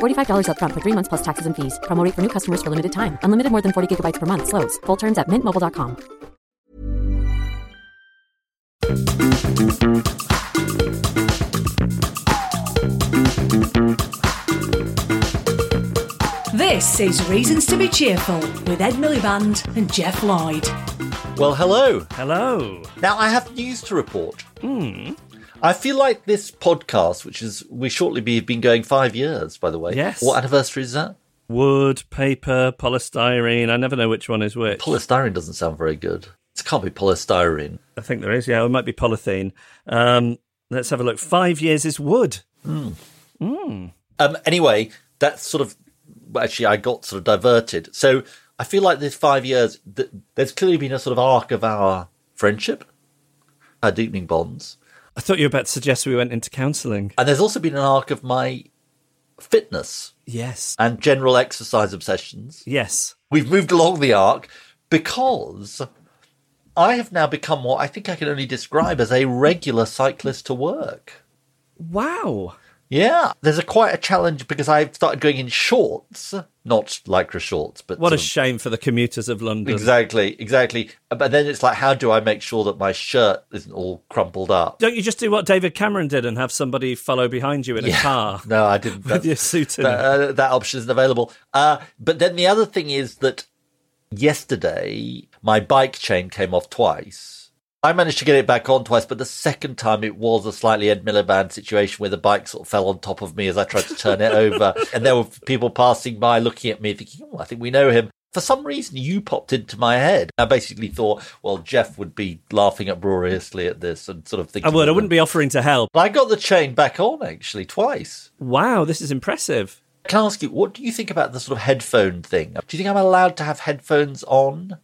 $45 upfront for three months plus taxes and fees. Promo rate for new customers for limited time. Unlimited more than 40 gigabytes per month. Slows. Full terms at mintmobile.com. This is Reasons to Be Cheerful with Ed Miliband and Geoff Lloyd. Well, hello. Hello. Now, I have news to report. Hmm. I feel like this podcast, which is we shortly be been going five years, by the way. Yes. What anniversary is that? Wood, paper, polystyrene. I never know which one is which. Polystyrene doesn't sound very good. It can't be polystyrene. I think there is. Yeah, it might be polythene. Um, let's have a look. Five years is wood. Um, anyway, that's sort of actually I got sort of diverted. So I feel like this five years, th- there's clearly been a sort of arc of our friendship, our deepening bonds, I thought you were about to suggest we went into counselling. and there's also been an arc of my fitness Yes. and general exercise obsessions. Yes. We've moved along the arc because I have now become what I think I can only describe as a regular cyclist to work. Wow. Yeah, there's a quite a challenge because I've started going in shorts, not lycra shorts, but What a shame for the commuters of London. exactly, exactly. But then it's like, how do I make sure that my shirt isn't all crumpled up? Don't you just do what David Cameron did and have somebody follow behind you in a car No, I didn't. with your suit that, uh, that option isn't available. Uh, but then the other thing is that yesterday my bike chain came off twice. I managed to get it back on twice, but the second time it was a slightly Ed Miliband situation where the bike sort of fell on top of me as I tried to turn it over. And there were people passing by looking at me thinking, oh, I think we know him. For some reason, you popped into my head. I basically thought, well, Geoff would be laughing uproariously at this and sort of thinking. I would. I wouldn't be offering to help. But I got the chain back on actually twice. Wow, this is impressive. Can I ask you, what do you think about the sort of headphone thing? Do you think I'm allowed to have headphones on?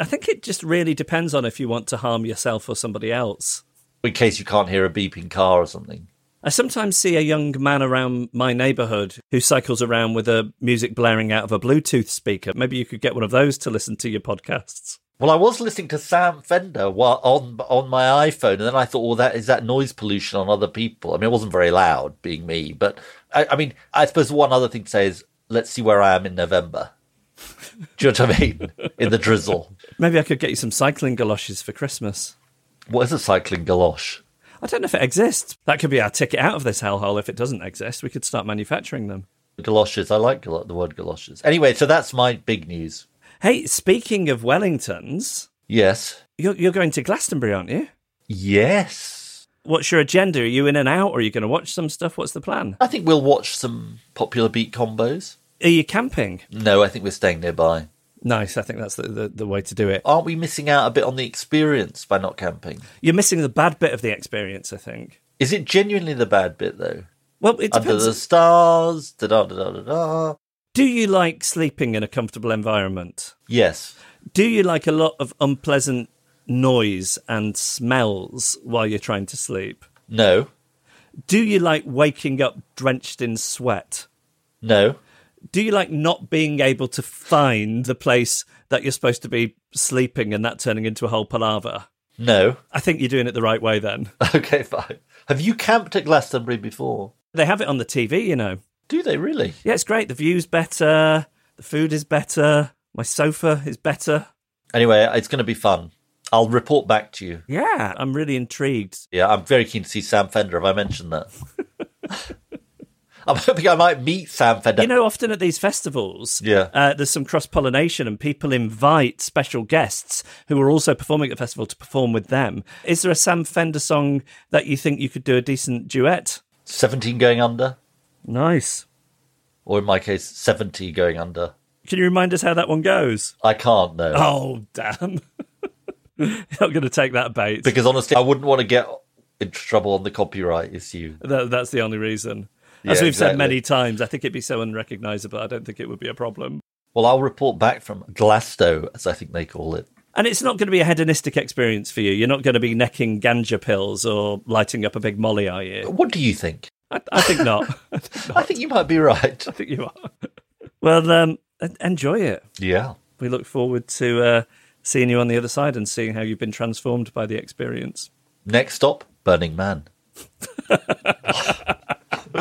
I think it just really depends on if you want to harm yourself or somebody else. In case you can't hear a beeping car or something. I sometimes see a young man around my neighbourhood who cycles around with a music blaring out of a Bluetooth speaker. Maybe you could get one of those to listen to your podcasts. Well, I was listening to Sam Fender while on on my iPhone, and then I thought, well, that is that noise pollution on other people. I mean, it wasn't very loud, being me, but I, I mean, I suppose one other thing to say is, let's see where I am in November. Do you know what I mean? In the drizzle. Maybe I could get you some cycling galoshes for Christmas. What is a cycling galosh? I don't know if it exists. That could be our ticket out of this hellhole if it doesn't exist. We could start manufacturing them. Galoshes. I like galo- the word galoshes. Anyway, so that's my big news. Hey, speaking of Wellingtons, Yes. you're, you're going to Glastonbury, aren't you? Yes. What's your agenda? Are you in and out? Or are you going to watch some stuff? What's the plan? I think we'll watch some popular beat combos. Are you camping? No, I think we're staying nearby. Nice. I think that's the, the, the way to do it. Aren't we missing out a bit on the experience by not camping? You're missing the bad bit of the experience, I think. Is it genuinely the bad bit though? Well, it Under depends. the stars, da da da da da da. Do you like sleeping in a comfortable environment? Yes. Do you like a lot of unpleasant noise and smells while you're trying to sleep? No. Do you like waking up drenched in sweat? No. Do you like not being able to find the place that you're supposed to be sleeping and that turning into a whole palaver? No. I think you're doing it the right way then. Okay, fine. Have you camped at Glastonbury before? They have it on the TV, you know. Do they really? Yeah, it's great. The view's better, the food is better, my sofa is better. Anyway, it's going to be fun. I'll report back to you. Yeah, I'm really intrigued. Yeah, I'm very keen to see Sam Fender. Have I mentioned that? I'm hoping I might meet Sam Fender. You know, often at these festivals, Yeah. uh, there's some cross pollination, and people invite special guests who are also performing at the festival to perform with them. Is there a Sam Fender song that you think you could do a decent duet? 17 going under, Nice. or in my case, 70 going under. Can you remind us how that one goes? I can't know. Oh, damn. You're not going to take that bait. Because honestly, I wouldn't want to get into trouble on the copyright issue. That, that's the only reason. Yeah, As we've said many times, I think it'd be so unrecognizable. I don't think it would be a problem. Well, I'll report back from Glasto, as I think they call it. And it's not going to be a hedonistic experience for you. You're not going to be necking ganja pills or lighting up a big molly, are you? What do you think? I, I think not. I think not. I think you might be right. I think you are. well, um, enjoy it. Yeah. We look forward to uh, seeing you on the other side and seeing how you've been transformed by the experience. Next stop, Burning Man.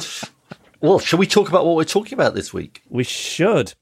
well, shall we talk about what we're talking about this week? We should.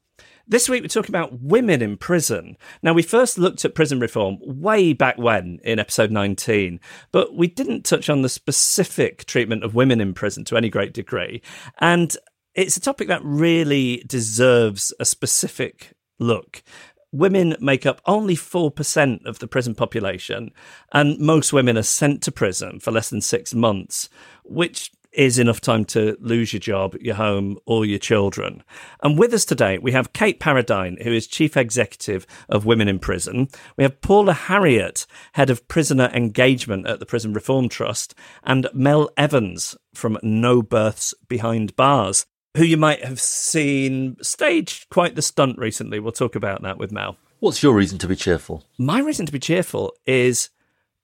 This week we're talking about women in prison. Now, we first looked at prison reform way back when in episode 19, but we didn't touch on the specific treatment of women in prison to any great degree. And it's a topic that really deserves a specific look. Women make up only 4% of the prison population, and most women are sent to prison for less than six months, which is enough time to lose your job, your home, or your children. And with us today, we have Kate Paradine, who is Chief Executive of Women in Prison. We have Paula Harriott, Head of Prisoner Engagement at the Prison Reform Trust, and Mel Evans from No Births Behind Bars, who you might have seen stage quite the stunt recently. We'll talk about that with Mel. What's your reason to be cheerful? My reason to be cheerful is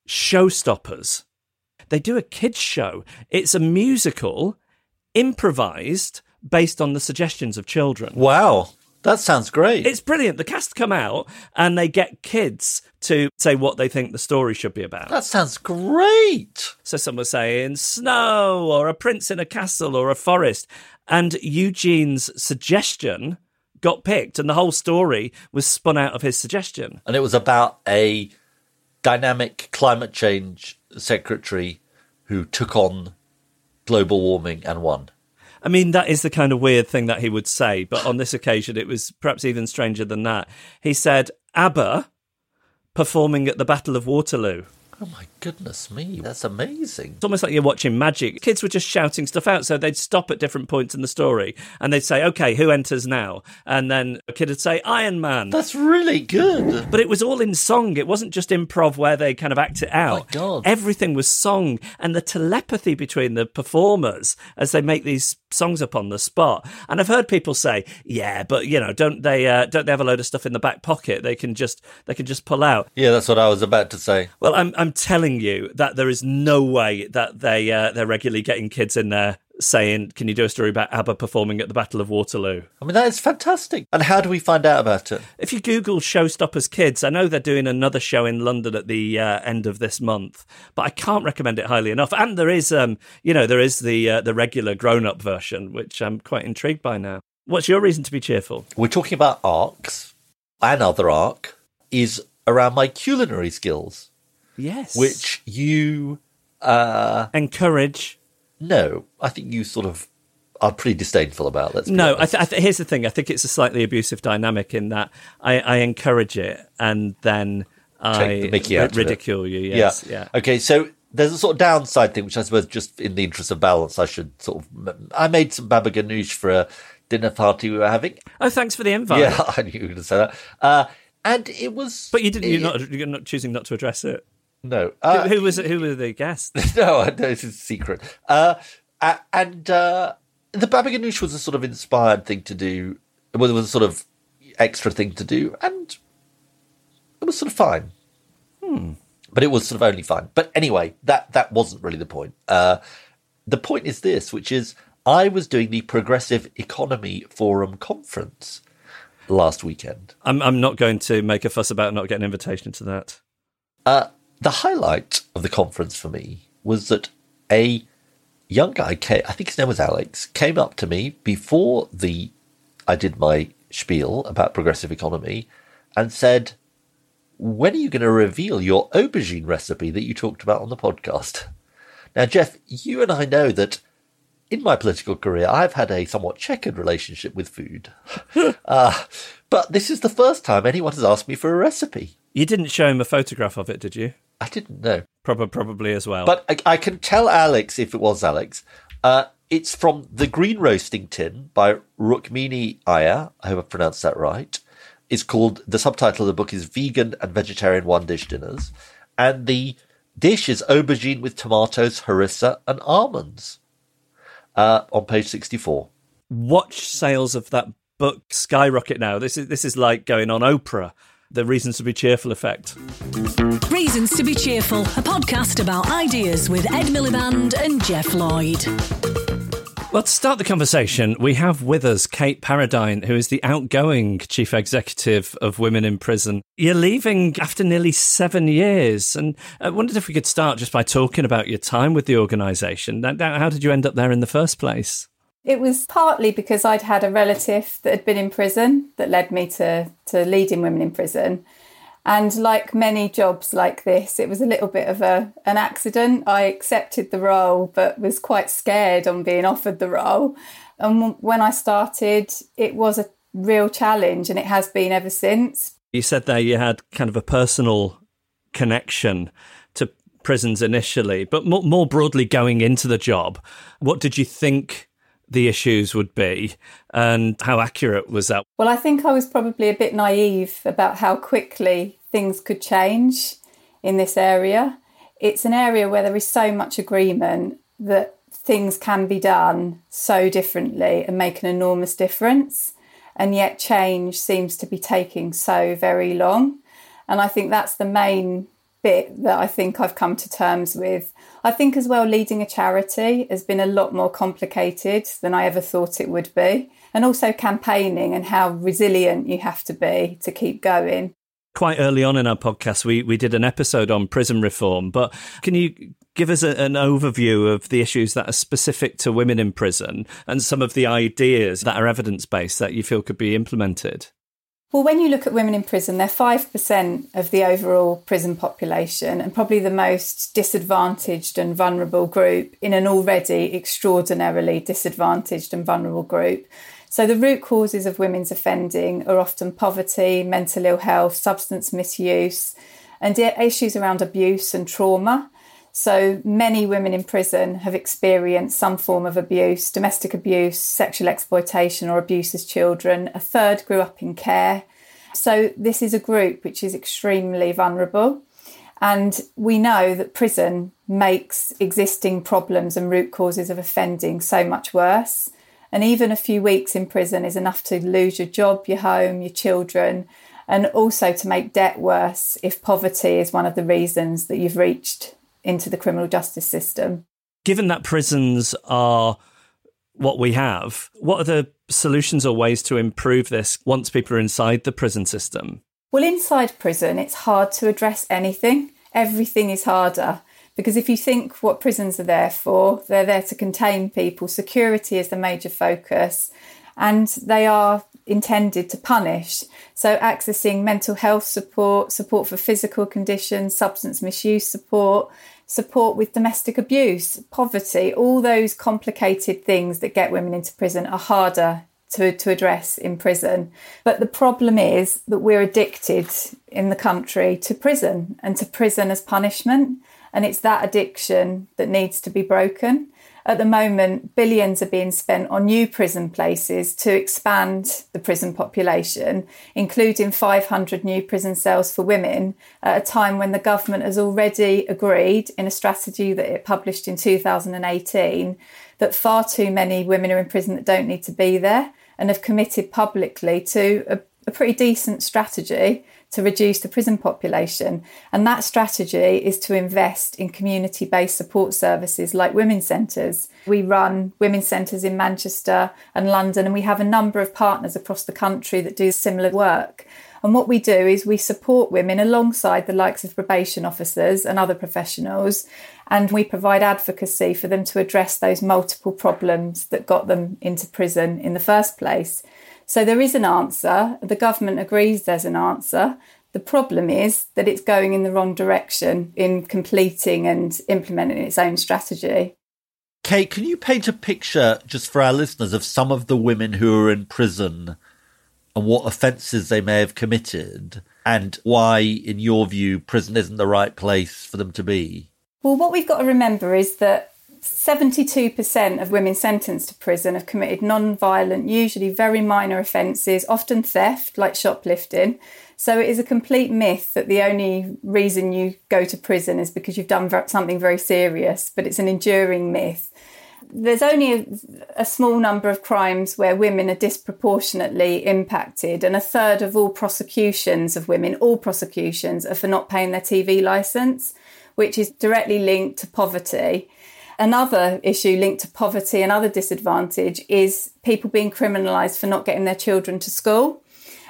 Showstoppers. They do a kids' show. It's a musical, improvised, based on the suggestions of children. Wow, that sounds great. It's brilliant. The cast come out and they get kids to say what they think the story should be about. that sounds great. So some were saying snow or a prince in a castle or a forest. And Eugene's suggestion got picked and the whole story was spun out of his suggestion. And it was about a dynamic climate change secretary who took on global warming and won. I mean, that is the kind of weird thing that he would say, but on this occasion, it was perhaps even stranger than that. He said, ABBA performing at the Battle of Waterloo. Oh my goodness me, that's amazing. It's almost like you're watching magic. Kids were just shouting stuff out, so they'd stop at different points in the story and they'd say, okay, who enters now? And then a kid would say, Iron Man. That's really good. But it was all in song. It wasn't just improv where they kind of act it out. God. Everything was song and the telepathy between the performers as they make these songs up on the spot. And I've heard people say, "Yeah, but you know, don't they uh, don't they have a load of stuff in the back pocket? They can just they can just pull out." Yeah, that's what I was about to say. Well, I'm I'm telling you that there is no way that they uh, they're regularly getting kids in there saying, "Can you do a story about ABBA performing at the Battle of Waterloo?" I mean, that is fantastic. And how do we find out about it? If you Google Showstoppers Kids, I know they're doing another show in London at the uh, end of this month, but I can't recommend it highly enough. And there is, um, you know, there is the uh, the regular grown up version, which I'm quite intrigued by now. What's your reason to be cheerful? We're talking about arcs. Another arc is around my culinary skills, Yes. which you uh encourage? no, I think you sort of are pretty disdainful about. Let's No, I th- I th- here's the thing. I think it's a slightly abusive dynamic in that I, I encourage it and then I Take the mickey out ridicule you. Yes, yeah. Okay, so there's a sort of downside thing, which I suppose just in the interest of balance, I should sort of. I made some baba ganoush for a dinner party we were having. Oh, thanks for the invite. Yeah, I knew you were going to say that. Uh, and it was. But you didn't. You're it- not. You're not choosing not to address it. No. Uh, who, who was it? Who were the guests? no, I know is a secret. Uh, and uh, the Baba Ganoush was a sort of inspired thing to do. Well, it was a sort of extra thing to do, and it was sort of fine. But it was sort of only fine. But anyway, that that wasn't really the point. Uh, the point is this, which is I was doing the Progressive Economy Forum conference last weekend. I'm. I'm not going to make a fuss about not getting an invitation to that. Uh, the highlight of the conference for me was that a young guy, came, I think his name was Alex, came up to me before the I did my spiel about progressive economy and said, "When are you going to reveal your aubergine recipe that you talked about on the podcast?" Now, Geoff, you and I know that in my political career, I've had a somewhat checkered relationship with food. uh, but this is the first time anyone has asked me for a recipe. You didn't show him a photograph of it, did you? I didn't know. Probably, probably as well. But I, I can tell Alex, if it was Alex, uh, it's from The Green Roasting Tin by Rukmini Iyer. I hope I pronounced that right. It's called, the subtitle of the book is Vegan and Vegetarian One Dish Dinners. And the dish is aubergine with tomatoes, harissa, and almonds uh, on page 64. watch sales of that book skyrocket now. This is this is like going on Oprah. The reasons to be cheerful effect. Reasons to be Cheerful, a podcast about ideas with Ed Miliband and Geoff Lloyd. Well, to start the conversation, we have with us Kate Paradine, who is the outgoing chief executive of Women in Prison. You're leaving after nearly seven years, and I wondered if we could start just by talking about your time with the organisation. How did you end up there in the first place? It was partly because I'd had a relative that had been in prison that led me to, to leading women in prison. And like many jobs like this, it was a little bit of a an accident. I accepted the role, but was quite scared on being offered the role. And when I started, it was a real challenge, and it has been ever since. You said there you had kind of a personal connection to prisons initially, but more, more broadly going into the job, what did you think the issues would be and how accurate was that? Well, I think I was probably a bit naive about how quickly things could change in this area. It's an area where there is so much agreement that things can be done so differently and make an enormous difference. And yet, change seems to be taking so very long. And I think that's the main bit that I think I've come to terms with. I think as well, leading a charity has been a lot more complicated than I ever thought it would be. And also campaigning and how resilient you have to be to keep going. Quite early on in our podcast, we, we did an episode on prison reform, but can you give us a, an overview of the issues that are specific to women in prison and some of the ideas that are evidence based that you feel could be implemented? Well, when you look at women in prison, they're 5% of the overall prison population and probably the most disadvantaged and vulnerable group in an already extraordinarily disadvantaged and vulnerable group. So, the root causes of women's offending are often poverty, mental ill health, substance misuse, and issues around abuse and trauma. So many women in prison have experienced some form of abuse, domestic abuse, sexual exploitation, or abuse as children. A third grew up in care. So this is a group which is extremely vulnerable. And we know that prison makes existing problems and root causes of offending so much worse. And even a few weeks in prison is enough to lose your job, your home, your children, and also to make debt worse if poverty is one of the reasons that you've reached into the criminal justice system. Given that prisons are what we have, what are the solutions or ways to improve this once people are inside the prison system? Well, inside prison, it's hard to address anything. Everything is harder because if you think what prisons are there for, they're there to contain people. Security is the major focus, and they are intended to punish. So, accessing mental health support, support for physical conditions, substance misuse support, support with domestic abuse, poverty, all those complicated things that get women into prison are harder to, to address in prison. But the problem is that we're addicted in the country to prison and to prison as punishment. And it's that addiction that needs to be broken. At the moment, billions are being spent on new prison places to expand the prison population, including 500 new prison cells for women, at a time when the government has already agreed in a strategy that it published in 2018 that far too many women are in prison that don't need to be there and have committed publicly to a, a pretty decent strategy to reduce the prison population. And that strategy is to invest in community based support services like women's centres. We run women's centres in Manchester and London, and we have a number of partners across the country that do similar work. And what we do is we support women alongside the likes of probation officers and other professionals, and we provide advocacy for them to address those multiple problems that got them into prison in the first place. So there is an answer. The government agrees there's an answer. The problem is that it's going in the wrong direction in completing and implementing its own strategy. Kate, can you paint a picture just for our listeners of some of the women who are in prison and what offences they may have committed and why, in your view, prison isn't the right place for them to be? Well, what we've got to remember is that 72% of women sentenced to prison have committed non violent, usually very minor offences, often theft, like shoplifting. So it is a complete myth that the only reason you go to prison is because you've done something very serious, but it's an enduring myth. There's only a, a small number of crimes where women are disproportionately impacted, and a third of all prosecutions of women, all prosecutions, are for not paying their TV licence, which is directly linked to poverty. Another issue linked to poverty and other disadvantage is people being criminalised for not getting their children to school.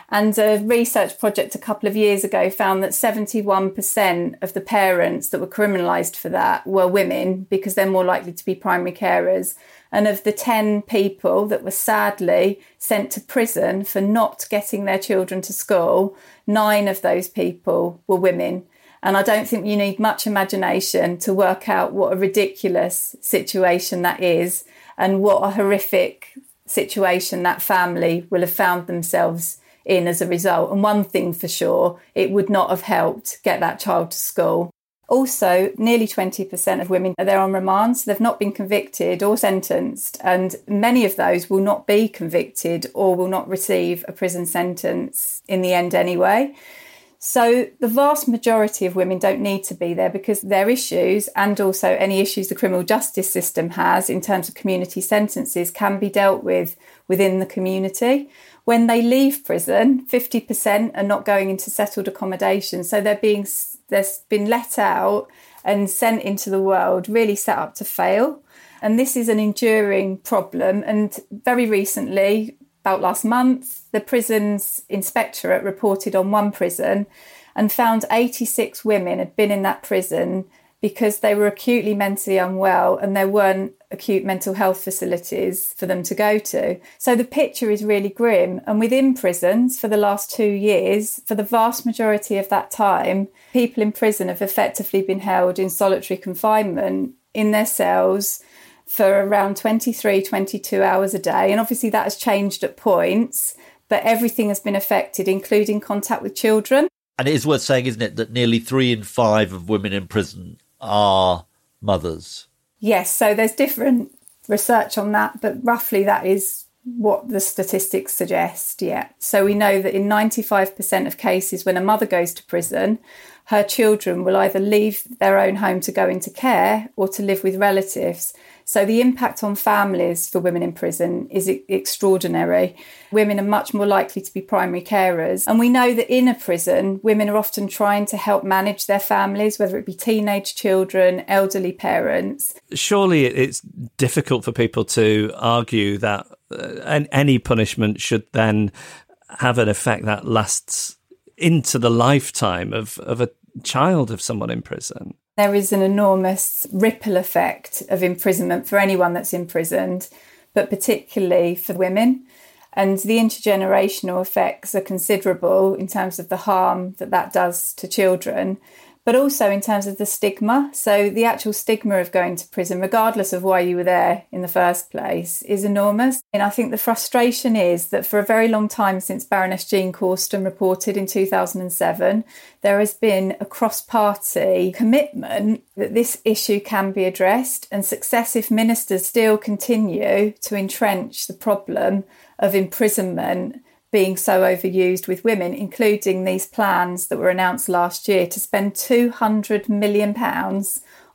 And a research project a couple of years ago found that 71% of the parents that were criminalised for that were women because they're more likely to be primary carers. And of the 10 people that were sadly sent to prison for not getting their children to school, nine of those people were women. And I don't think you need much imagination to work out what a ridiculous situation that is and what a horrific situation that family will have found themselves in as a result. And one thing for sure, it would not have helped get that child to school. Also, nearly 20% of women are there on remand, so they've not been convicted or sentenced, and many of those will not be convicted or will not receive a prison sentence in the end anyway. So the vast majority of women don't need to be there because their issues and also any issues the criminal justice system has in terms of community sentences can be dealt with within the community. When they leave prison, 50% are not going into settled accommodation. So they're being they've been let out and sent into the world really set up to fail. And this is an enduring problem. And very recently, about last month, the prison's inspectorate reported on one prison and found 86 women had been in that prison because they were acutely mentally unwell and there weren't acute mental health facilities for them to go to. So the picture is really grim. And within prisons, for the last two years, for the vast majority of that time, people in prison have effectively been held in solitary confinement in their cells for around 23, 22 hours a day. And obviously that has changed at points, but everything has been affected, including contact with children. And it is worth saying, isn't it, that nearly three in five of women in prison are mothers. Yes, so there's different research on that, but roughly that is what the statistics suggest. Yeah. So we know that in 95% of cases, when a mother goes to prison, her children will either leave their own home to go into care or to live with relatives. So the impact on families for women in prison is extraordinary. Women are much more likely to be primary carers. And we know that in a prison, women are often trying to help manage their families, whether it be teenage children, elderly parents. Surely it's difficult for people to argue that uh, any punishment should then have an effect that lasts into the lifetime of, of a child of someone in prison. There is an enormous ripple effect of imprisonment for anyone that's imprisoned, but particularly for women. And the intergenerational effects are considerable in terms of the harm that that does to children. But also in terms of the stigma. So, the actual stigma of going to prison, regardless of why you were there in the first place, is enormous. And I think the frustration is that for a very long time since Baroness Jean Corston reported in 2007, there has been a cross party commitment that this issue can be addressed, and successive ministers still continue to entrench the problem of imprisonment being so overused with women, including these plans that were announced last year to spend £200 million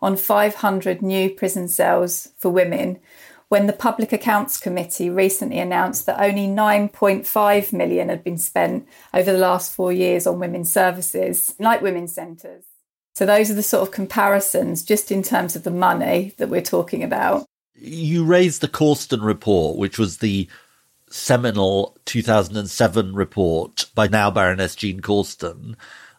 on 500 new prison cells for women. When the Public Accounts Committee recently announced that only 9.5 million had been spent over the last four years on women's services, like women's centres. So, those are the sort of comparisons just in terms of the money that we're talking about. You raised the Corston report, which was the seminal 2007 report by now Baroness Jean Corston.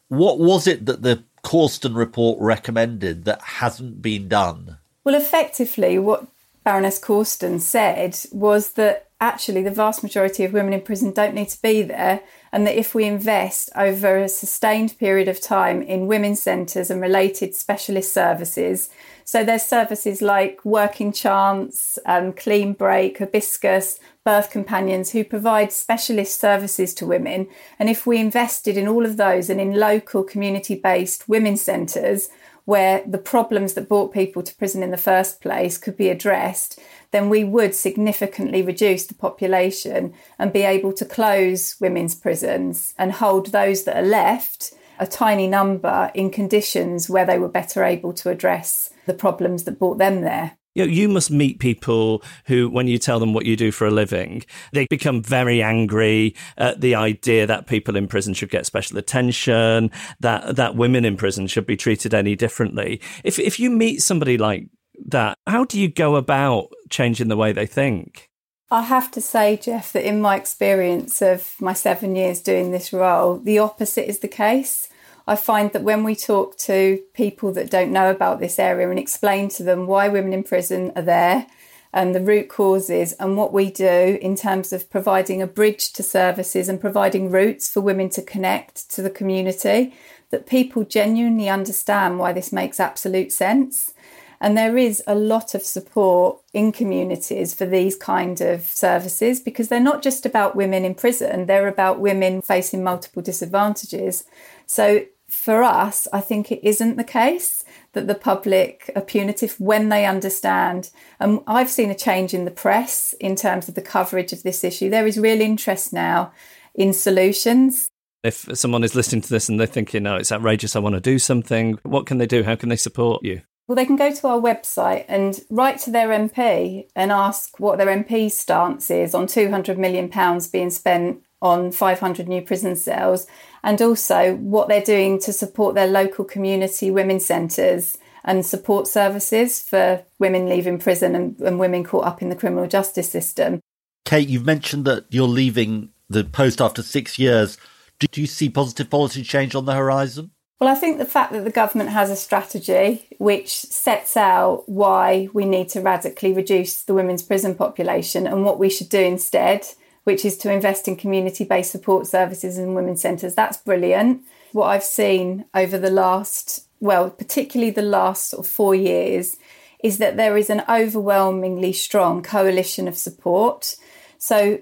What was it that the Corston report recommended that hasn't been done? Well, effectively, what Baroness Corston said was that actually the vast majority of women in prison don't need to be there, and that if we invest over a sustained period of time in women's centres and related specialist services, so there's services like Working Chance, um, Clean Break, Hibiscus, Birth Companions who provide specialist services to women. And if we invested in all of those and in local community based women's centres where the problems that brought people to prison in the first place could be addressed, then we would significantly reduce the population and be able to close women's prisons and hold those that are left a tiny number in conditions where they were better able to address the problems that brought them there. You, know, you must meet people who, when you tell them what you do for a living, they become very angry at the idea that people in prison should get special attention, that that women in prison should be treated any differently. If if you meet somebody like that, how do you go about changing the way they think? I have to say, Geoff, that in my experience of my seven years doing this role, the opposite is the case. I find that when we talk to people that don't know about this area and explain to them why women in prison are there and the root causes and what we do in terms of providing a bridge to services and providing routes for women to connect to the community, that people genuinely understand why this makes absolute sense. And there is a lot of support in communities for these kind of services because they're not just about women in prison, they're about women facing multiple disadvantages. So for us, I think it isn't the case that the public are punitive when they understand. And um, I've seen a change in the press in terms of the coverage of this issue. There is real interest now in solutions. If someone is listening to this and they're thinking, oh, it's outrageous, I want to do something, what can they do? How can they support you? Well, they can go to our website and write to their MP and ask what their MP's stance is on £200 million being spent on 500 new prison cells and also what they're doing to support their local community women's centres and support services for women leaving prison and, and, women caught up in the criminal justice system. Kate, you've mentioned that you're leaving the post after six years. Do, do you see positive policy change on the horizon? Well, I think the fact that the government has a strategy which sets out why we need to radically reduce the women's prison population and what we should do instead which is to invest in community based support services and women's centres. That's brilliant. What I've seen over the last, well, particularly the last sort of four years, is that there is an overwhelmingly strong coalition of support. So,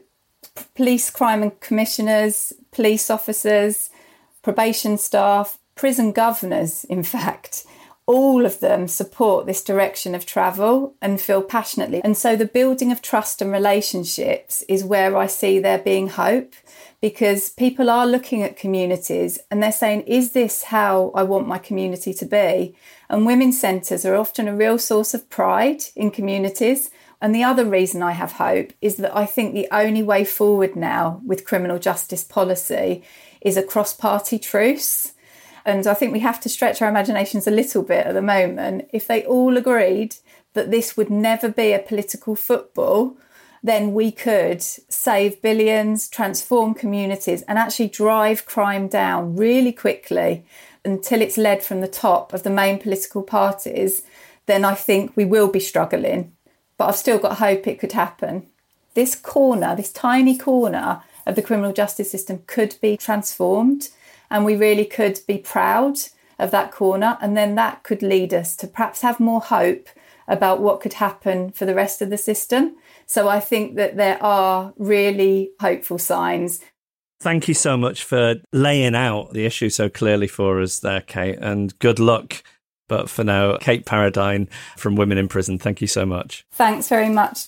police crime and commissioners, police officers, probation staff, prison governors, in fact, all of them support this direction of travel and feel passionately. And so the building of trust and relationships is where I see there being hope because people are looking at communities and they're saying, is this how I want my community to be? And women's centres are often a real source of pride in communities. And the other reason I have hope is that I think the only way forward now with criminal justice policy is a cross party truce and I think we have to stretch our imaginations a little bit at the moment. If they all agreed that this would never be a political football, then we could save billions, transform communities, and actually drive crime down really quickly until it's led from the top of the main political parties. Then I think we will be struggling. But I've still got hope it could happen. This corner, this tiny corner of the criminal justice system could be transformed and we really could be proud of that corner. And then that could lead us to perhaps have more hope about what could happen for the rest of the system. So I think that there are really hopeful signs. Thank you so much for laying out the issue so clearly for us there, Kate, and good luck. But for now, Kate Paradine from Women in Prison, thank you so much. Thanks very much.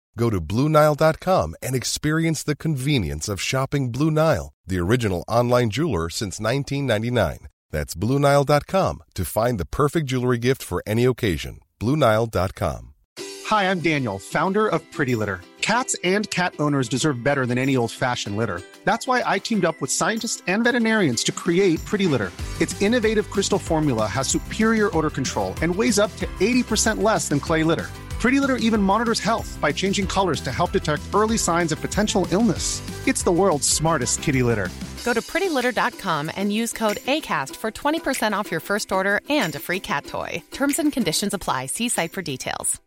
Go to BlueNile.com and experience the convenience of shopping Blue Nile, the original online jeweler since 1999. That's BlueNile.com to find the perfect jewelry gift for any occasion. BlueNile.com. Hi, I'm Daniel, founder of Pretty Litter. Cats and cat owners deserve better than any old fashioned litter. That's why I teamed up with scientists and veterinarians to create Pretty Litter. Its innovative crystal formula has superior odor control and weighs up to 80% less than clay litter. Pretty Litter even monitors health by changing colors to help detect early signs of potential illness. It's the world's smartest kitty litter. Go to prettylitter.com and use code ACAST for 20% off your first order and a free cat toy. Terms and conditions apply. See site for details.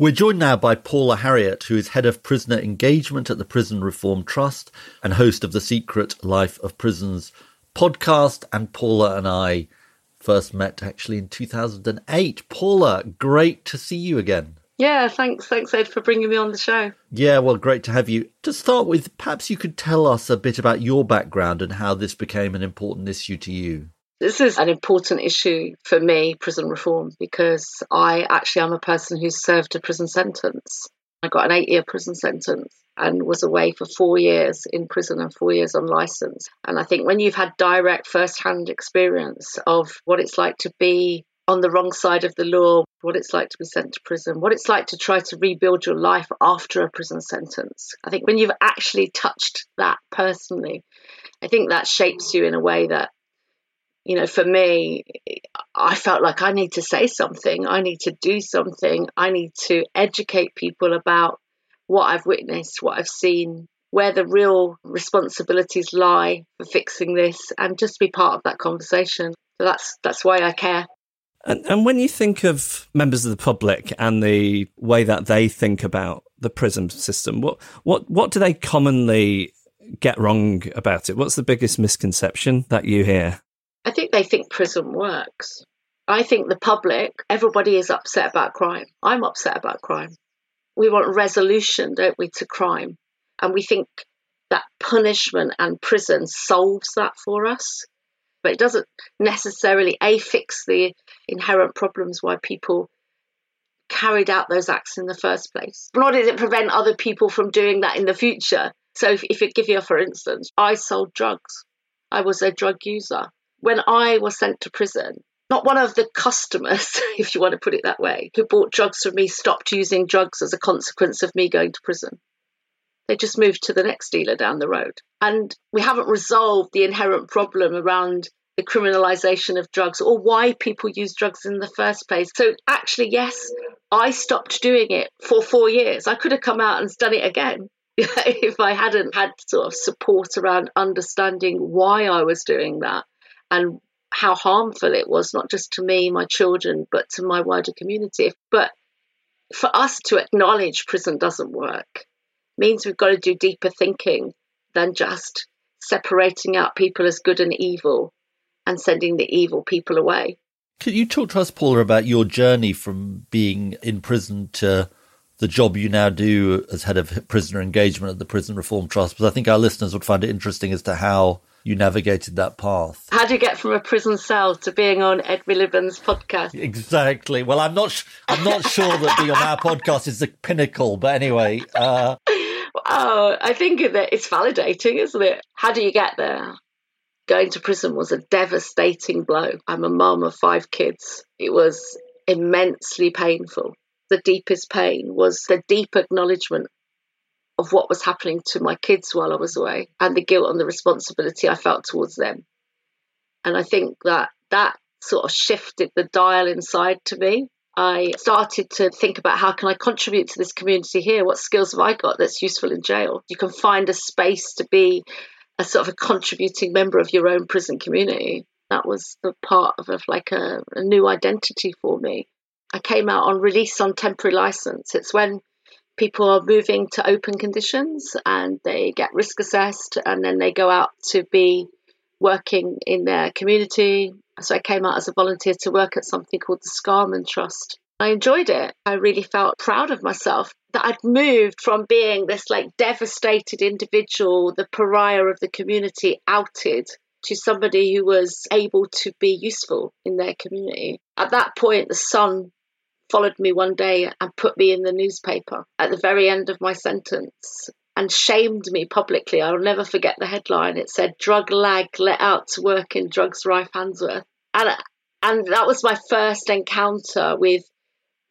We're joined now by Paula Harriott, who is head of prisoner engagement at the Prison Reform Trust and host of the Secret Life of Prisons podcast. And Paula and I first met actually in 2008. Paula, great to see you again. Yeah, thanks. Thanks, Ed, for bringing me on the show. Yeah, well, great to have you. To start with, perhaps you could tell us a bit about your background and how this became an important issue to you. This is an important issue for me, prison reform, because I actually am a person who served a prison sentence. I got an eight year prison sentence and was away for four years in prison and four years on license. And I think when you've had direct first hand experience of what it's like to be on the wrong side of the law, what it's like to be sent to prison, what it's like to try to rebuild your life after a prison sentence. I think when you've actually touched that personally, I think that shapes you in a way that you know, for me, I felt like I need to say something. I need to do something. I need to educate people about what I've witnessed, what I've seen, where the real responsibilities lie for fixing this, and just be part of that conversation. So that's that's why I care. And, and when you think of members of the public and the way that they think about the prison system, what what what do they commonly get wrong about it? What's the biggest misconception that you hear? I think they think prison works. I think the public, everybody is upset about crime. I'm upset about crime. We want resolution, don't we, to crime? And we think that punishment and prison solves that for us. But it doesn't necessarily, A, fix the inherent problems why people carried out those acts in the first place. Nor did it prevent other people from doing that in the future. So, if, if give you, for instance, I sold drugs, I was a drug user when I was sent to prison, not one of the customers, if you want to put it that way, who bought drugs from me stopped using drugs as a consequence of me going to prison. They just moved to the next dealer down the road. And we haven't resolved the inherent problem around the criminalization of drugs or why people use drugs in the first place. So, actually, yes, I stopped doing it for four years. I could have come out and done it again if I hadn't had sort of support around understanding why I was doing that and how harmful it was, not just to me, my children, but to my wider community. But for us to acknowledge prison doesn't work means we've got to do deeper thinking than just separating out people as good and evil and sending the evil people away. Can you talk to us, Paula, about your journey from being in prison to the job you now do as head of prisoner engagement at the Prison Reform Trust? Because I think our listeners would find it interesting as to how you navigated that path. How do you get from a prison cell to being on Ed Miliband's podcast? Exactly. Well, I'm not. Sh- I'm not sure that being on our podcast is the pinnacle, but anyway. Uh... Oh, I think that it's validating, isn't it? How do you get there? Going to prison was a devastating blow. I'm a mum of five kids. It was immensely painful. The deepest pain was the deep acknowledgement of what was happening to my kids while I was away and the guilt and the responsibility I felt towards them. And I think that that sort of shifted the dial inside to me. I started to think about how can I contribute to this community here? What skills have I got that's useful in jail? You can find a space to be a sort of a contributing member of your own prison community. That was the part of, of like a, a new identity for me. I came out on release on temporary license. It's when people are moving to open conditions and they get risk assessed and then they go out to be working in their community. So I came out as a volunteer to work at something called the Scarman Trust. I enjoyed it. I really felt proud of myself that I'd moved from being this like devastated individual, the pariah of the community, outed to somebody who was able to be useful in their community. At that point, the sun followed me one day and put me in the newspaper at the very end of my sentence and shamed me publicly. I'll never forget the headline. It said, Drug lag let out to work in drugs rife Handsworth. And, and that was my first encounter with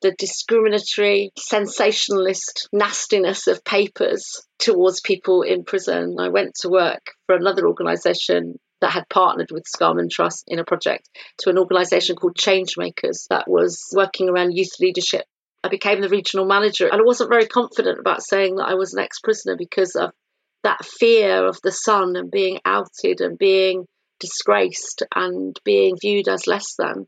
the discriminatory, sensationalist nastiness of papers towards people in prison. I went to work for another organisation that had partnered with Scarman Trust in a project to an organisation called Changemakers that was working around youth leadership. I became the regional manager and I wasn't very confident about saying that I was an ex prisoner because of that fear of the Sun and being outed and being disgraced and being viewed as less than.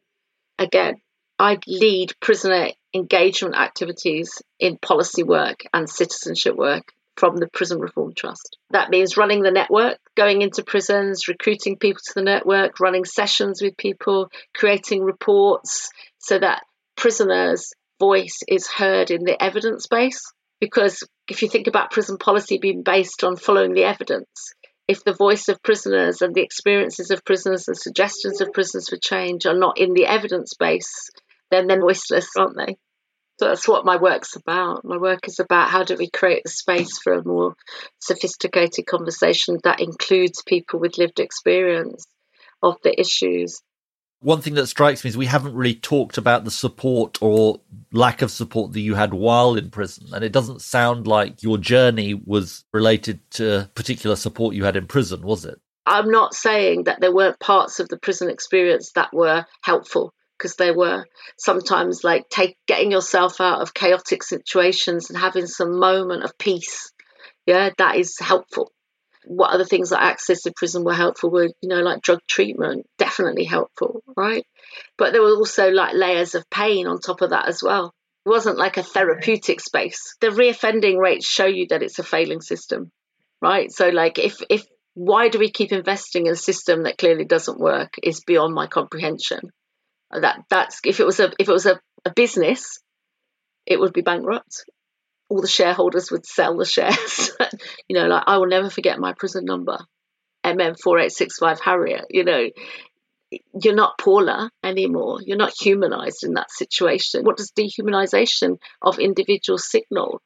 Again, I lead prisoner engagement activities in policy work and citizenship work from the Prison Reform Trust. That means running the network, going into prisons, recruiting people to the network, running sessions with people, creating reports so that prisoners' voice is heard in the evidence base. Because if you think about prison policy being based on following the evidence, if the voice of prisoners and the experiences of prisoners and suggestions of prisoners for change are not in the evidence base, then they're voiceless, aren't they? So that's what my work's about. My work is about how do we create the space for a more sophisticated conversation that includes people with lived experience of the issues. One thing that strikes me is we haven't really talked about the support or lack of support that you had while in prison. And it doesn't sound like your journey was related to particular support you had in prison, was it? I'm not saying that there weren't parts of the prison experience that were helpful because they were sometimes like take getting yourself out of chaotic situations and having some moment of peace. Yeah that is helpful. What other things that I accessed in prison were helpful were you know like drug treatment definitely helpful right? But there were also like layers of pain on top of that as well. It wasn't like a therapeutic space. The reoffending rates show you that it's a failing system right? So like if if why do we keep investing in a system that clearly doesn't work is beyond my comprehension that that's if it was a if it was a, a business, it would be bankrupt. All the shareholders would sell the shares. you know, like I will never forget my prison number, MM4865 Harriott. You know, you're not Paula anymore. You're not humanized in that situation. What does dehumanization of individuals signal?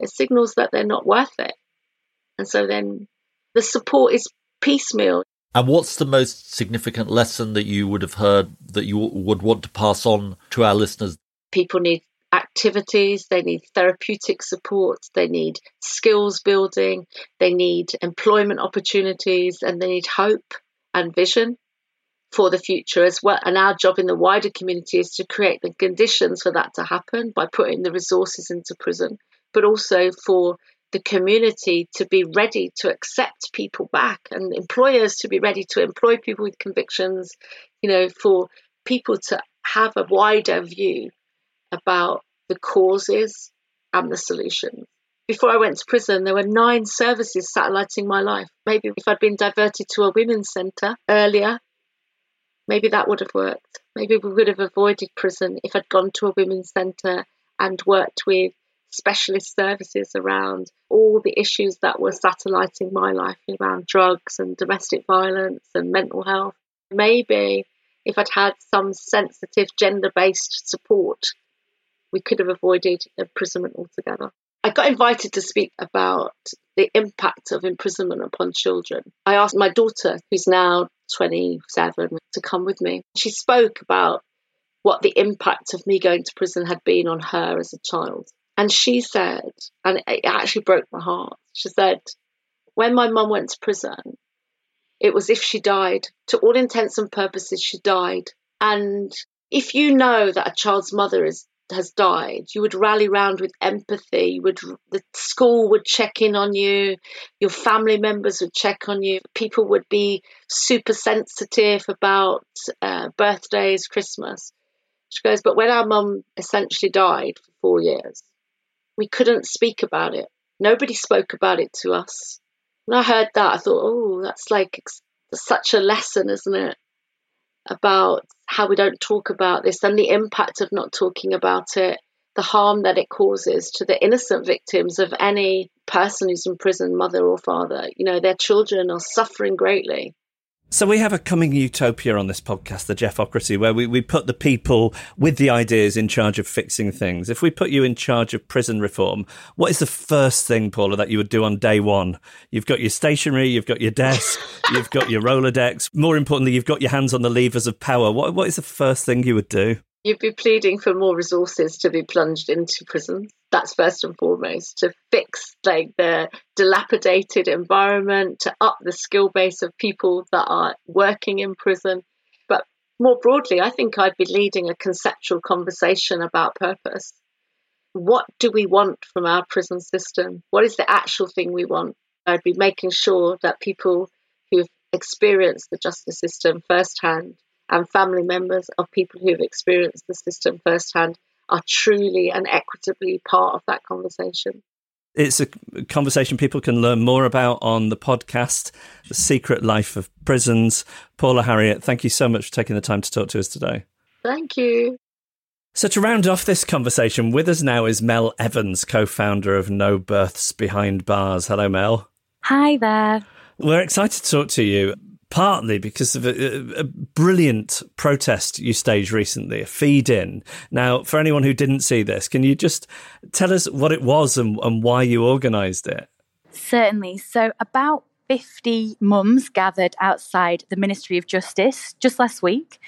It signals that they're not worth it. And so then the support is piecemeal. And what's the most significant lesson that you would have heard that you would want to pass on to our listeners? People need activities, they need therapeutic support, they need skills building, they need employment opportunities, and they need hope and vision for the future as well. And our job in the wider community is to create the conditions for that to happen by putting the resources into prison, but also for the community to be ready to accept people back and employers to be ready to employ people with convictions, you know, for people to have a wider view about the causes and the solutions. Before I went to prison, there were nine services satelliting my life. Maybe if I'd been diverted to a women's centre earlier, maybe that would have worked. Maybe we would have avoided prison if I'd gone to a women's centre and worked with specialist services around all the issues that were satelliting my life around drugs and domestic violence and mental health. Maybe if I'd had some sensitive gender based support, we could have avoided imprisonment altogether. I got invited to speak about the impact of imprisonment upon children. I asked my daughter, who's now 27, to come with me. She spoke about what the impact of me going to prison had been on her as a child. And she said, and it actually broke my heart, she said, when my mum went to prison, it was if she died. To all intents and purposes, she died. And if you know that a child's mother is has died, you would rally round with empathy. You would the school would check in on you, your family members would check on you. People would be super sensitive about uh, birthdays, Christmas. She goes, but when our mum essentially died for four years, we couldn't speak about it. Nobody spoke about it to us. When I heard that, I thought, oh, that's like such a lesson, isn't it? About how we don't talk about this and the impact of not talking about it, the harm that it causes to the innocent victims of any person who's in prison, mother or father. You know, their children are suffering greatly. So we have a coming utopia on this podcast, the Geoffocracy, where we, we put the people with the ideas in charge of fixing things. If we put you in charge of prison reform, what is the first thing, Paula, that you would do on day one? You've got your stationery, you've got your desk, you've got your Rolodex. More importantly, you've got your hands on the levers of power. What what is the first thing you would do? You'd be pleading for more resources to be plunged into prisons. That's first and foremost to fix like the dilapidated environment, to up the skill base of people that are working in prison. But more broadly, I think I'd be leading a conceptual conversation about purpose. What do we want from our prison system? What is the actual thing we want? I'd be making sure that people who've experienced the justice system firsthand and family members of people who've experienced the system firsthand are truly and equitably part of that conversation. It's a conversation people can learn more about on the podcast, The Secret Life of Prisons. Paula Harriott, thank you so much for taking the time to talk to us today. Thank you. So, to round off this conversation, with us now is Mel Evans, co founder of No Births Behind Bars. Hello, Mel. Hi there. We're excited to talk to you partly because of a, a, brilliant protest you staged recently, a feed in. Now, for anyone who didn't see this, can you just tell us what it was and, and why you organised it? Certainly. So, about 50 mums gathered outside the Ministry of Justice just last week,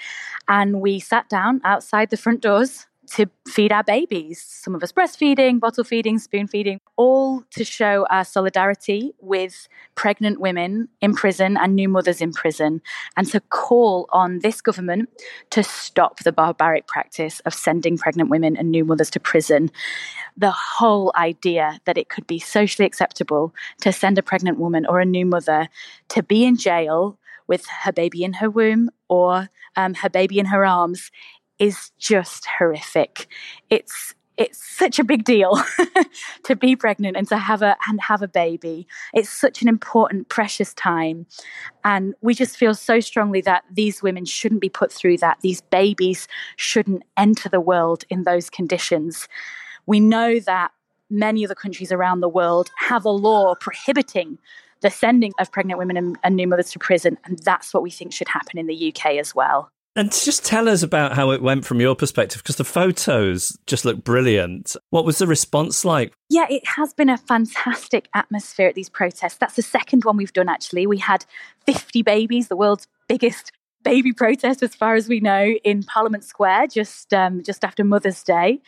and we sat down outside the front doors to feed our babies. Some of us breastfeeding, bottle feeding, spoon feeding, all to show our solidarity with pregnant women in prison and new mothers in prison, and to call on this government to stop the barbaric practice of sending pregnant women and new mothers to prison. The whole idea that it could be socially acceptable to send a pregnant woman or a new mother to be in jail with her baby in her womb or um, her baby in her arms is just horrific. It's it's such a big deal to be pregnant and to have a and have a baby. It's such an important, precious time, and we just feel so strongly that these women shouldn't be put through that. These babies shouldn't enter the world in those conditions. We know that many other countries around the world have a law prohibiting the sending of pregnant women and new mothers to prison, and that's what we think should happen in the UK as well. And just tell us about how it went from your perspective, because the photos just look brilliant. What was the response like? Yeah, it has been a fantastic atmosphere at these protests. That's the second one we've done, actually. We had 50 babies, the world's biggest baby protest, as far as we know, in Parliament Square just um, just after Mother's Day.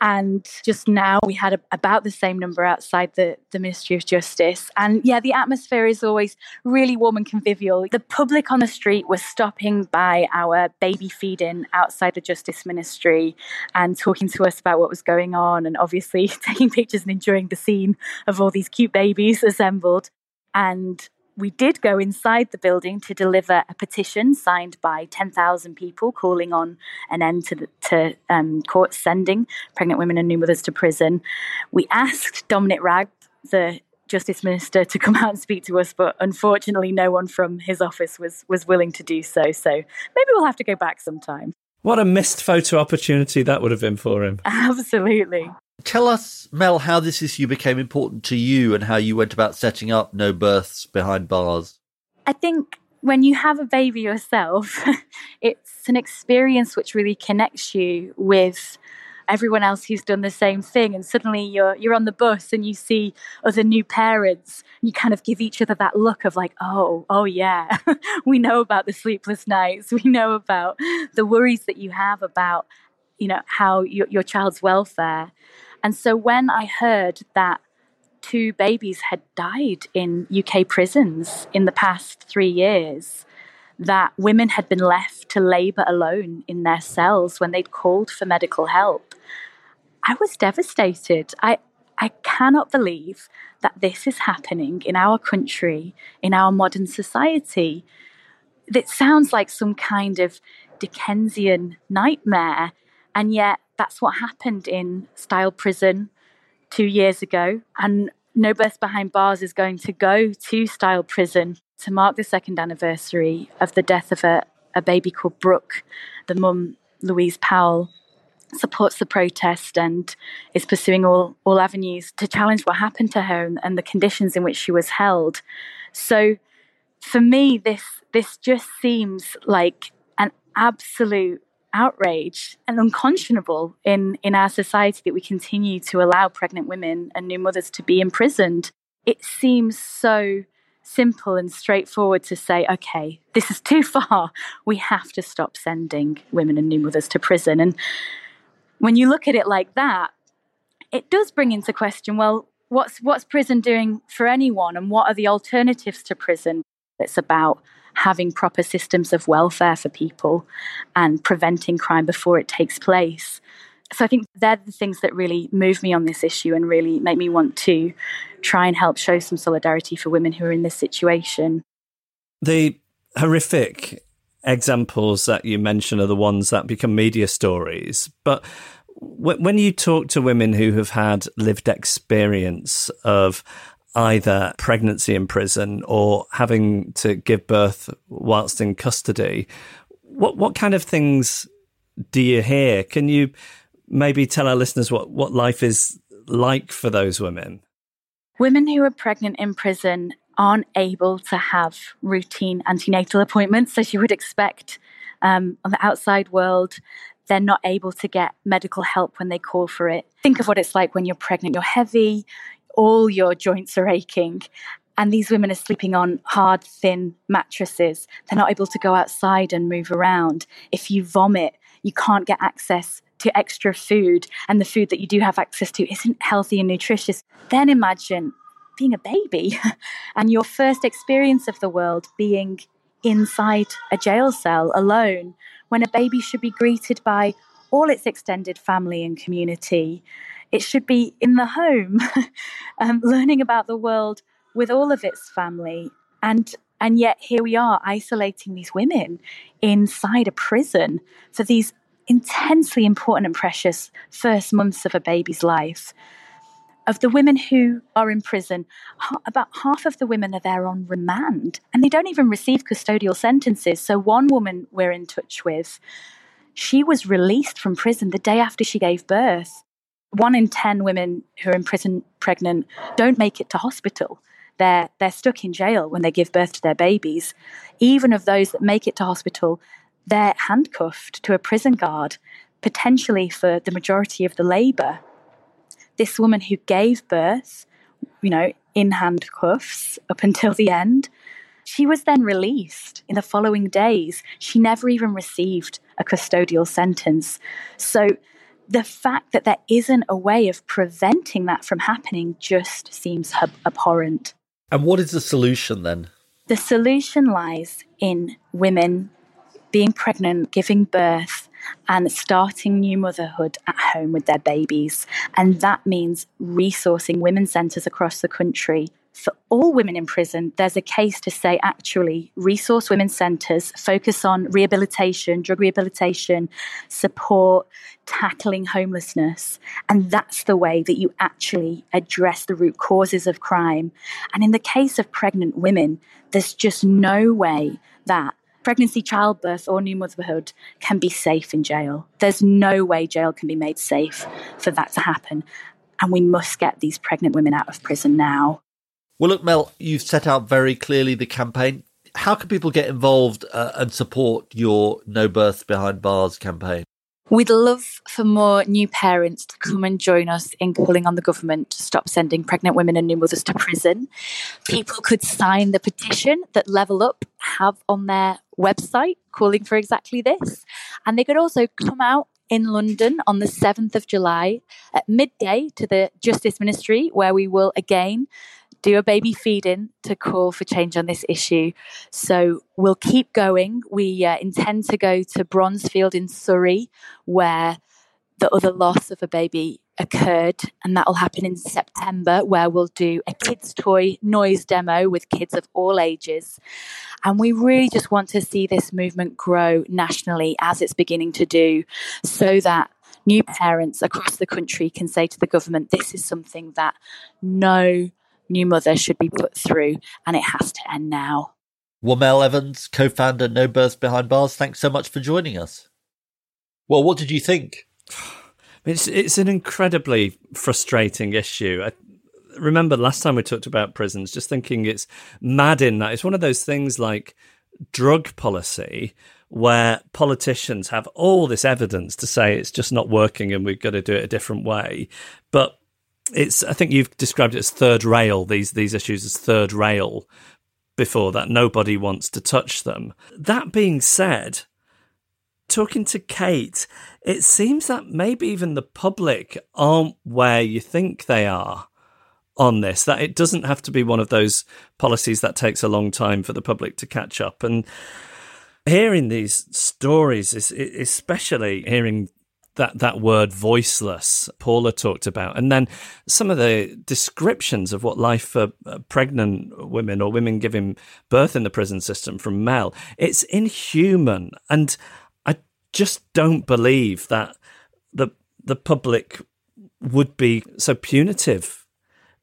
And just now we had a, about the same number outside the, the Ministry of Justice. And yeah, the atmosphere is always really warm and convivial. The public on the street was stopping by our baby feeding outside the Justice Ministry and talking to us about what was going on and obviously taking pictures and enjoying the scene of all these cute babies assembled. And we did go inside the building to deliver a petition signed by 10,000 people calling on an end to, the, to um, courts sending pregnant women and new mothers to prison. We asked Dominic Raab, the Justice Minister, to come out and speak to us, but unfortunately, no one from his office was, was willing to do so. So maybe we'll have to go back sometime. What a missed photo opportunity that would have been for him. Absolutely. Tell us, Mel, how this issue became important to you and how you went about setting up No Births Behind Bars. I think when you have a baby yourself, it's an experience which really connects you with everyone else who's done the same thing. And suddenly you're you're on the bus and you see other new parents. And you kind of give each other that look of like oh oh yeah we know about the sleepless nights. We know about the worries that you have about you know how your, your child's welfare and so when i heard that two babies had died in uk prisons in the past 3 years that women had been left to labour alone in their cells when they'd called for medical help. I was devastated. I, I cannot believe that this is happening in our country, in our modern society. It sounds like some kind of Dickensian nightmare, and yet that's what happened in Styal Prison two years ago. And No Birth Behind Bars is going to go to Styal Prison to mark the second anniversary of the death of a, a baby called Brooke. The mum, Louise Powell, supports the protest and is pursuing all, all avenues to challenge what happened to her and, and the conditions in which she was held. So for me, this this just seems like an absolute outrage and unconscionable in, in our society that we continue to allow pregnant women and new mothers to be imprisoned. It seems so simple and straightforward to say, okay, this is too far. We have to stop sending women and new mothers to prison. And when you look at it like that, it does bring into question, well, what's what's prison doing for anyone and what are the alternatives to prison? It's about having proper systems of welfare for people and preventing crime before it takes place so I think they're the things that really move me on this issue and really make me want to try and help show some solidarity for women who are in this situation. The horrific examples that you mention are the ones that become media stories. But when you talk to women who have had lived experience of either pregnancy in prison or having to give birth whilst in custody, what what kind of things do you hear? Can you maybe tell our listeners what, what life is like for those women? Women who are pregnant in prison aren't able to have routine antenatal appointments as you would expect um, on the outside world. They're not able to get medical help when they call for it. Think of what it's like when you're pregnant. You're heavy, all your joints are aching, and these women are sleeping on hard, thin mattresses. They're not able to go outside and move around. If you vomit, you can't get access to extra food and the food that you do have access to isn't healthy and nutritious, then imagine being a baby and your first experience of the world being inside a jail cell alone when a baby should be greeted by all its extended family and community. It should be in the home, um, learning about the world with all of its family. And and yet here we are isolating these women inside a prison for these intensely important and precious first months of a baby's life. Of the women who are in prison, about half of the women are there on remand and they don't even receive custodial sentences. So, one woman we're in touch with, she was released from prison the day after she gave birth. One in 10 women who are in prison pregnant don't make it to hospital. They're, they're stuck in jail when they give birth to their babies. Even of those that make it to hospital, they're handcuffed to a prison guard, potentially for the majority of the labour. This woman who gave birth, you know, in handcuffs up until the end, she was then released in the following days. She never even received a custodial sentence. So the fact that there isn't a way of preventing that from happening just seems abhorrent. And what is the solution then? The solution lies in women being pregnant, giving birth, and starting new motherhood at home with their babies. And that means resourcing women's centres across the country. For all women in prison, there's a case to say actually resource women's centres, focus on rehabilitation, drug rehabilitation, support, tackling homelessness. And that's the way that you actually address the root causes of crime. And in the case of pregnant women, there's just no way that pregnancy, childbirth, or new motherhood can be safe in jail. There's no way jail can be made safe for that to happen. And we must get these pregnant women out of prison now. Well, look, Mel, you've set out very clearly the campaign. How can people get involved uh, and support your No Birth Behind Bars campaign? We'd love for more new parents to come and join us in calling on the government to stop sending pregnant women and new mothers to prison. People could sign the petition that Level Up have on their website calling for exactly this. And they could also come out in London on the 7th of July at midday to the Justice Ministry, where we will again do a baby feed in to call for change on this issue. So we'll keep going. We uh, intend to go to Bronzefield in Surrey, where the other loss of a baby occurred, and that will happen in September, where we'll do a kids' toy noise demo with kids of all ages. And we really just want to see this movement grow nationally as it's beginning to do, so that new parents across the country can say to the government, this is something that no new mother should be put through, and it has to end now. Well, Mel Evans, co founder No Birth Behind Bars, thanks so much for joining us. Well, what did you think? It's it's an incredibly frustrating issue. I remember last time we talked about prisons, just thinking it's mad in that it's one of those things like drug policy where politicians have all this evidence to say it's just not working and we've got to do it a different way. But it's I think you've described it as third rail, these these issues as third rail before that nobody wants to touch them. That being said, talking to Kate, it seems that maybe even the public aren't where you think they are on this, that it doesn't have to be one of those policies that takes a long time for the public to catch up. And hearing these stories, especially hearing that that word voiceless Paula talked about, and then some of the descriptions of what life for uh, pregnant women or women giving birth in the prison system from Mel, it's inhuman, and I just don't believe that the the public would be so punitive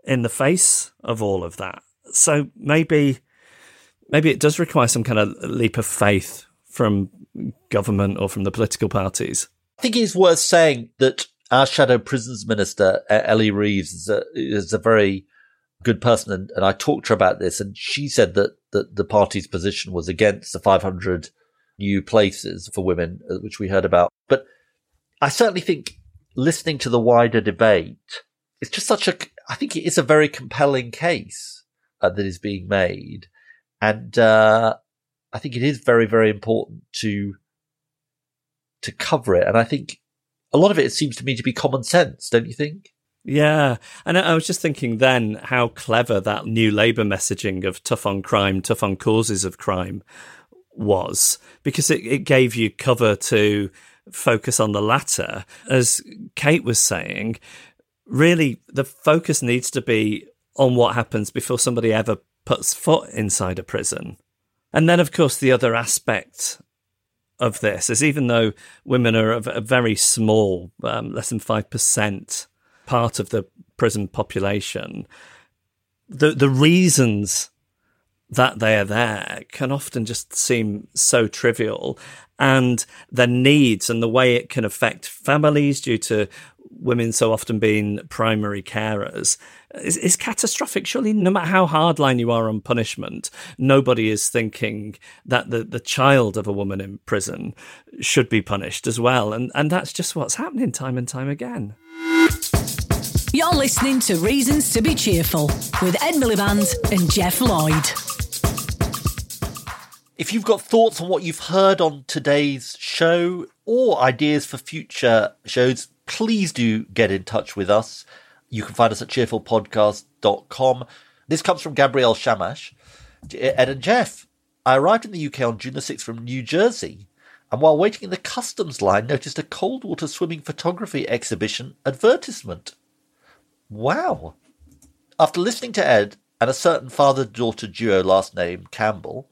in the face of all of that. So maybe maybe it does require some kind of leap of faith from government or from the political parties. I think it's worth saying that our shadow prisons minister, Ellie Reeves, is a, is a very good person. And, and, I talked to her about this, and she said that, that the party's position was against the 500 new places for women, uh, which we heard about. But I certainly think listening to the wider debate, it's just such a, I think it is a very compelling case uh, that is being made. And, uh, I think it is very, very important to to cover it. And I think a lot of it seems to me to be common sense, don't you think? Yeah. And I was just thinking then how clever that new Labour messaging of tough on crime, tough on causes of crime was, because it, it gave you cover to focus on the latter. As Kate was saying, really the focus needs to be on what happens before somebody ever puts foot inside a prison. And then, of course, the other aspect of this is even though women are a, very small, um, less than 5% part of the prison population, the, the reasons that they are there can often just seem so trivial and their needs and the way it can affect families due to women so often being primary carers is, is catastrophic. Surely, no matter how hardline you are on punishment, nobody is thinking that the, the child of a woman in prison should be punished as well. And, and that's just what's happening time and time again. You're listening to Reasons to Be Cheerful with Ed Miliband and Geoff Lloyd. If you've got thoughts on what you've heard on today's show or ideas for future shows, please do get in touch with us. You can find us at cheerfulpodcast.com. This comes from Gabrielle Shamash. Ed and Geoff, I arrived in the UK on June the 6th from New Jersey, and while waiting in the customs line, noticed a cold water swimming photography exhibition advertisement. Wow. After listening to Ed and a certain father daughter duo last name, Campbell,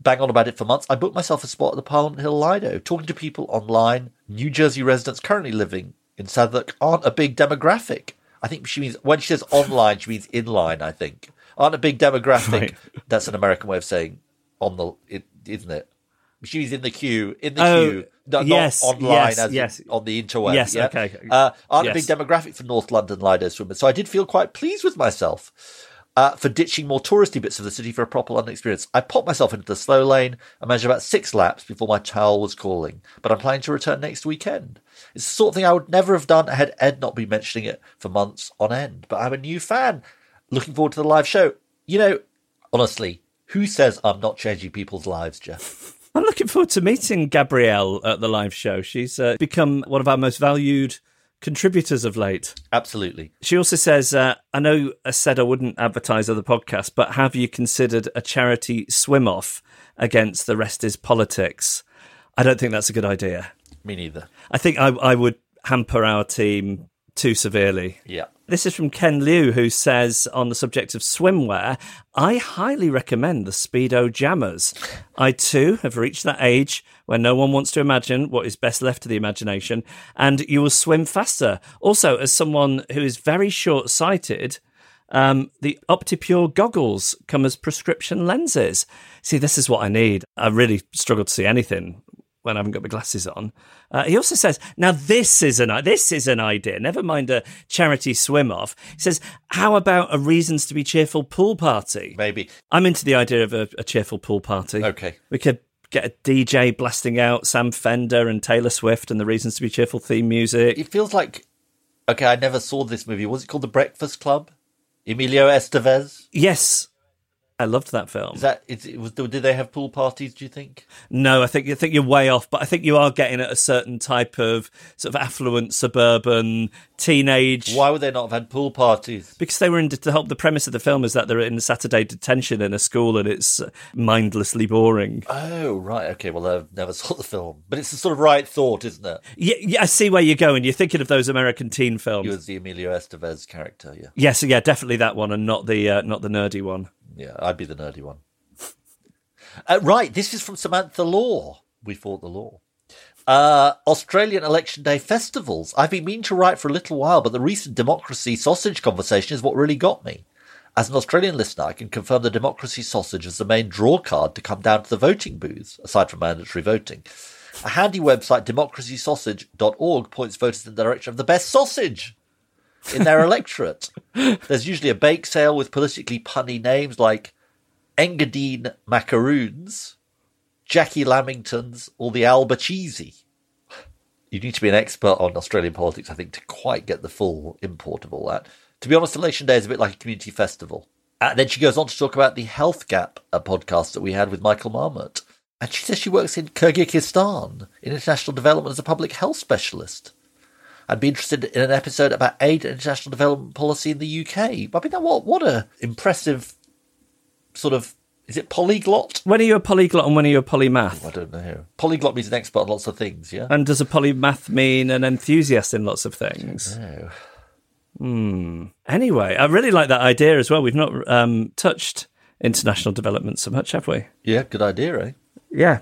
bang on about it for months, I booked myself a spot at the Parliament Hill Lido, talking to people online, New Jersey residents currently living in Southwark aren't a big demographic. I think she means when she says online, she means inline. I think aren't a big demographic. Right. That's an American way of saying on the, isn't it? She's in the queue, in the Oh, queue, no, yes, not online, yes, as yes. on the interweb. Yes, yeah? okay. Uh, aren't Yes. a big demographic for North London Lido swimmers, so I did feel quite pleased with myself uh, for ditching more touristy bits of the city for a proper London experience. I popped myself into the slow lane and managed about six laps before my towel was calling, but I'm planning to return next weekend. It's the sort of thing I would never have done had Ed not been mentioning it for months on end. But I'm a new fan. Looking forward to the live show. You know, honestly, who says I'm not changing people's lives, Geoff? I'm looking forward to meeting Gabrielle at the live show. She's uh, become one of our most valued contributors of late. Absolutely. She also says, uh, I know I said I wouldn't advertise other podcasts, but have you considered a charity swim off against the rest is politics? I don't think that's a good idea. Me neither. I think I, I would hamper our team too severely. Yeah. This is from Ken Liu, who says on the subject of swimwear, I highly recommend the Speedo Jammers. I too have reached that age where no one wants to imagine what is best left to the imagination, and you will swim faster. Also, as someone who is very short sighted, um, the OptiPure goggles come as prescription lenses. See, this is what I need. I really struggle to see anything when I haven't got my glasses on. Uh, he also says, "Now this is an this is an idea. Never mind a charity swim off." He says, "How about a reasons to be cheerful pool party?" Maybe I'm into the idea of a, a cheerful pool party. Okay. we could get a DJ blasting out Sam Fender and Taylor Swift and the reasons to be cheerful theme music. It feels like okay. I never saw this movie. Was it called The Breakfast Club? Emilio Estevez. Yes, I loved that film. Is that is it was? Did they have pool parties? Do you think? No, I think I think you're way off, but I think you are getting at a certain type of sort of affluent suburban teenage. Why would they not have had pool parties? Because they were in to help. The premise of the film is that they're in Saturday detention in a school, and it's mindlessly boring. Oh right, okay. Well, I've never saw the film, but it's the sort of right thought, isn't it? Yeah, yeah, I see where you're going. You're thinking of those American teen films. He was the Emilio Estevez character. Yeah, Yes, yeah, definitely that one, and not the uh, not the nerdy one. Yeah. I'd be the nerdy one. uh, right. This is from Samantha Law. We fought the law. Uh, Australian Election Day festivals. I've been meaning to write for a little while, but the recent democracy sausage conversation is what really got me. As an Australian listener, I can confirm the democracy sausage is the main draw card to come down to the voting booths, aside from mandatory voting. A handy website, democracysausage.org, points voters in the direction of the best sausage in their electorate. There's usually a bake sale with politically punny names like Engadine Macaroons, Jackie Lamingtons, or the Albacheesy. You need to be an expert on Australian politics, I think, to quite get the full import of all that. To be honest, Election Day is a bit like a community festival. And then she goes on to talk about the Health Gap a podcast that we had with Michael Marmot. And she says she works in Kyrgyzstan in international development as a public health specialist. I'd be interested in an episode about aid and international development policy in the UK. I mean, what what a impressive sort of is it polyglot? When are you a polyglot and when are you a polymath? I don't know. Polyglot means an expert on lots of things, yeah. And does a polymath mean an enthusiast in lots of things? No. Hmm. Anyway, I really like that idea as well. We've not um, touched international development so much, have we? Yeah, good idea, eh? Yeah.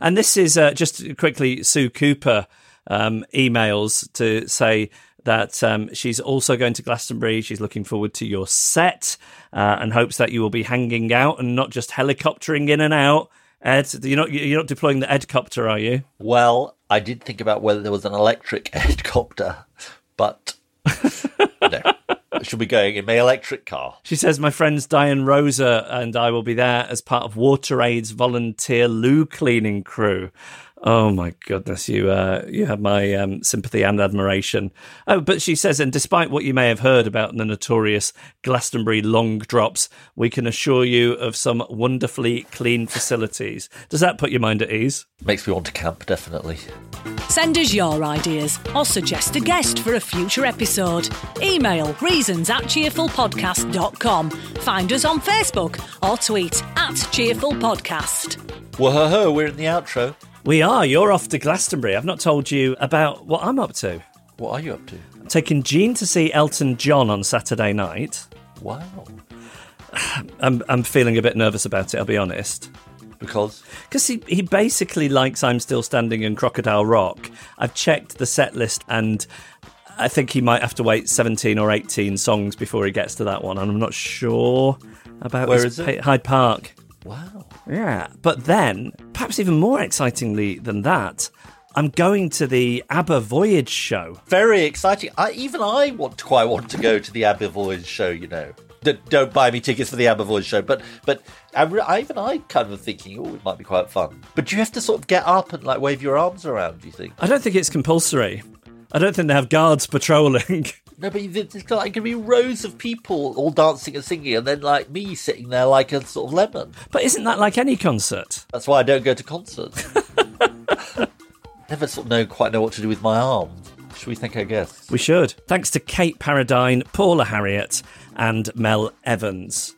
And this is uh, just quickly Sue Cooper um, emails to say that um, she's also going to Glastonbury. She's looking forward to your set uh, and hopes that you will be hanging out and not just helicoptering in and out. Ed, you're not you're not deploying the Edcopter, are you? Well, I did think about whether there was an electric Edcopter, but no. Should be going in my electric car. She says, My friends Diane Rosa and I will be there as part of WaterAid's volunteer loo cleaning crew. Oh my goodness, you uh, you have my um, sympathy and admiration. Oh, but she says, and despite what you may have heard about the notorious Glastonbury long drops, we can assure you of some wonderfully clean facilities. Does that put your mind at ease? Makes me want to camp, definitely. Send us your ideas or suggest a guest for a future episode. Email reasons at cheerfulpodcast.com. Find us on Facebook or tweet at cheerfulpodcast. Whoa, we're in the outro. We are. You're off to Glastonbury. I've not told you about what I'm up to. What are you up to? I'm taking Jean to see Elton John on Saturday night. Wow. I'm, I'm feeling a bit nervous about it, I'll be honest. Because? Because he, he basically likes I'm Still Standing and Crocodile Rock. I've checked the set list and I think he might have to wait 17 or 18 songs before he gets to that one. And I'm not sure about Where his is it? Hyde Park. Wow. Yeah. But then, perhaps even more excitingly than that, I'm going to the ABBA Voyage show. Very exciting. I, even I want to quite want to go to the ABBA Voyage show. You know, D- don't buy me tickets for the ABBA Voyage show, but but I, I, even I kind of thinking, oh, it might be quite fun. But do you have to sort of get up and like wave your arms around? Do you think? I don't think it's compulsory. I don't think they have guards patrolling. No, but there's like going to be rows of people all dancing and singing, and then like me sitting there like a sort of lemon. But isn't that like any concert? That's why I don't go to concerts. Never sort of know quite know what to do with my arms. Should we thank our guests? We should. Thanks to Kate Paradine, Paula Harriott, and Mel Evans.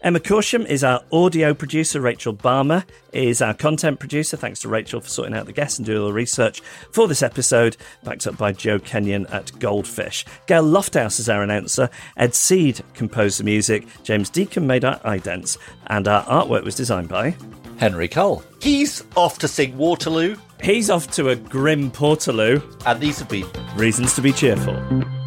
Emma Corsham is our audio producer. Rachel Barmer is our content producer. Thanks to Rachel for sorting out the guests and doing all the research for this episode, backed up by Joe Kenyon at Goldfish. Gail Lofthouse is our announcer. Ed Seed composed the music. James Deacon made our idents. And our artwork was designed by Henry Cole. He's off to sing Waterloo. He's off to a grim Portaloo. And these have been Reasons to be Cheerful.